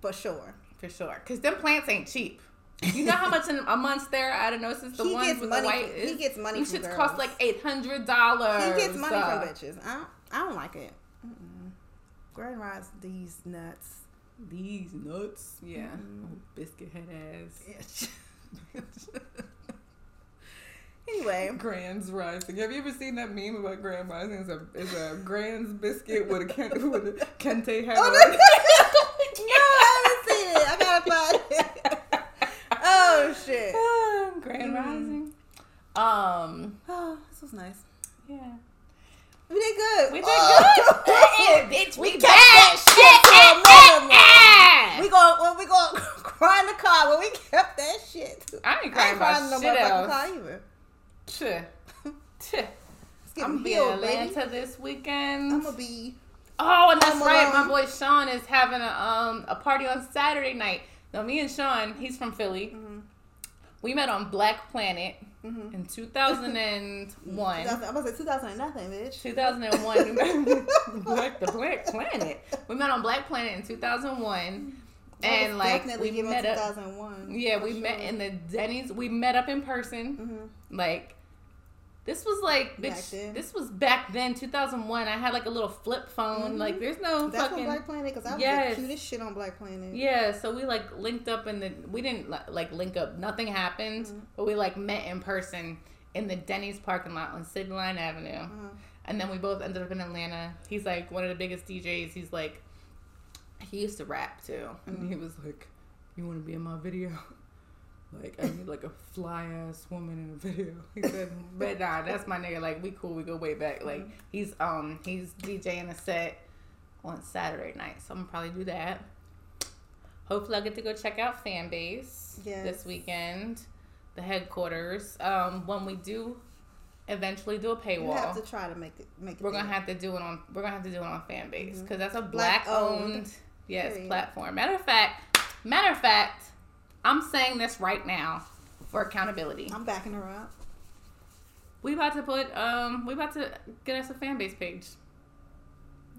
for sure. For sure. Because them plants ain't cheap. You know how much in a month there? I don't know. Since the He ones with money the white, he gets money These shits cost like eight hundred dollars. He gets money from bitches. I don't, I don't like it. Mm-mm. Grand rise these nuts. These nuts, yeah. Mm-hmm. Oh, biscuit head ass. Anyway, Grand's rising. Have you ever seen that meme about Grand rising? It's a it's a Grand's biscuit with a ken, with a kente head. Oh, no, I haven't seen it. I gotta find it. Oh shit. Ah, Grand Mm-hmm. rising. Um, Oh, this was nice. yeah. We did good. We did Oh. good. Yeah, bitch, we, kept back. that shit to a minimum. We go when we go cry in the car when we kept that shit. I ain't I crying ain't crying no shit motherfucking else. car either. Tuh. Tuh. It's getting I'm gonna be in healed, baby. Atlanta this weekend. I'm gonna be Oh, and that's right. My boy Sean is having a um a party on Saturday night. No, me and Sean, he's from Philly. Mm-hmm. We met on Black Planet Mhm. in 2001. 2000 I was like 2000 and nothing, bitch. 2001. we met- Black the Black Planet. We met on Black Planet in 2001, and like we met up. 2001. Yeah, we met in the Denny's. We met up in person. Mhm. Like, this was like, bitch, this was back then, 2001. I had like a little flip phone. Mhm. Like, there's no That's fucking. Black Planet because I was Yes. the cutest shit on Black Planet. Yeah, so we like linked up in the. We didn't like link up. Nothing happened, Mhm. but we like met in person in the Denny's parking lot on City Line Avenue. Uh-huh. And then we both ended up in Atlanta. He's like one of the biggest DJs. He's like, he used to rap too. And he was like, You want to be in my video? Like, I need like a fly ass woman in a video. He said, But nah, that's my nigga. Like, we cool. We go way back. Like, he's, um, he's DJing a set on Saturday night. So I'm gonna probably do that. Hopefully, I'll get to go check out Fanbase Yes. this weekend, the headquarters. Um, when we do eventually do a paywall. You have to try to make it make it. We're gonna have to do it on. We're gonna have to do it on Fanbase Mhm. because that's a Black black, owned, owned. yes Period. platform. Matter of fact, matter of fact, I'm saying this right now for accountability. I'm backing her up. We about to put um. We about to get us a Fanbase page.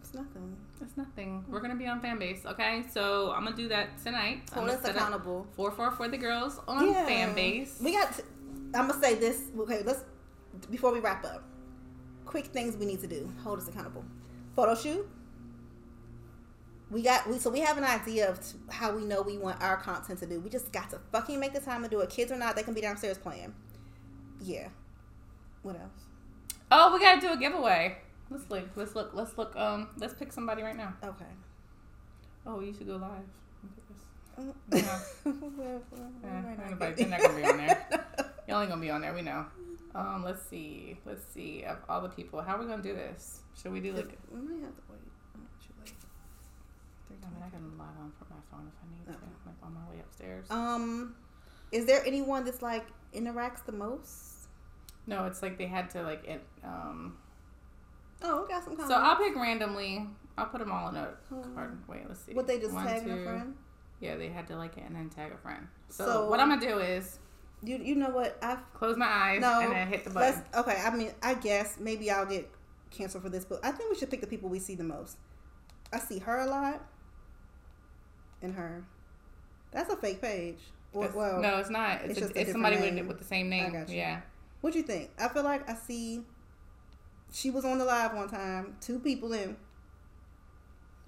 It's nothing. It's nothing. We're gonna be on Fanbase. Okay, so I'm gonna do that tonight. Hold us accountable. Four four for the girls on Yeah. Fanbase. We got. To, I'm gonna say this. Okay, let's before we wrap up. Quick things we need to do. Hold us accountable. Photo shoot. We got we so we have an idea of t- how we know we want our content to do. We just got to fucking make the time to do it. Kids or not, they can be downstairs playing. Yeah. What else? Oh, we gotta do a giveaway. Let's look. Let's look. Let's look. Um, let's pick somebody right now. Okay. Oh, you should go live. This. Yeah. They're not gonna be on there. You're only gonna be on there. We know. Um, let's see. Let's see. Of all the people, how are we gonna do this? Should we do like? We might have to wait. I'll let you wait. I mean, I can log on from my phone if I need to, Okay. like on my way upstairs. Um, is there anyone that's like interacts the most? no, it's like they had to like it. Um, Oh, we got some. so I'll pick randomly. I'll put them all in a Hmm. card. Wait, let's see. What they just One, tagging a friend? Yeah, they had to like it and then tag a friend. So, So- what I'm gonna do is You you know what I've close my eyes No, and then hit the button. okay. I mean, I guess maybe I'll get canceled for this, but I think we should pick the people we see the most. I see her a lot, and her. That's a fake page. Well, well no, it's not. It's, it's a, it's somebody with, with the same name. Yeah. what do you think? I feel like I see. She was on the live one time. Two people in.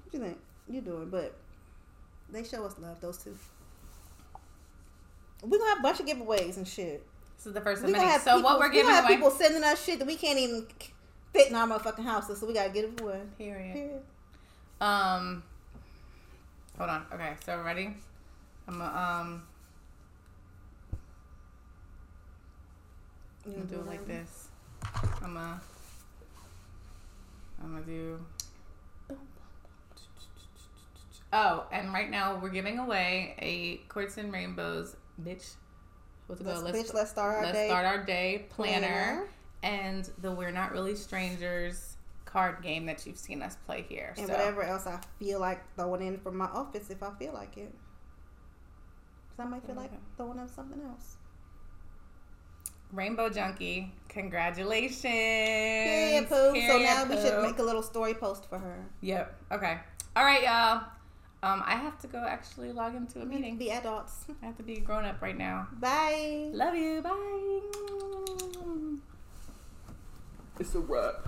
What you think? You doing? But they show us love. Those two. We gonna have a bunch of giveaways and shit. This is the first of We many. So people, what we're giving have away? people sending us shit that we can't even fit in our motherfucking houses, so we gotta get it away. Period. Period. Um, hold on. Okay, so ready? I'm gonna um, I'm gonna do it like this. I'm gonna, I'm gonna do. Oh, and right now we're giving away a Quartz and Rainbows bitch. What's it Let's, bitch, let's start our let's day. start our day planner, planner. and the We're Not Really Strangers card game that you've seen us play here. and so. whatever else I feel like throwing in from my office if I feel like it. 'Cause I might feel like throwing in something else. Rainbow Junkie, congratulations. Period, poo. So Period, now we should make a little story post for her. Yep. Okay. All right, y'all. Um, I have to go actually log into a meeting. Be adults. I have to be grown up right now. Bye. Love you. Bye. It's a wrap.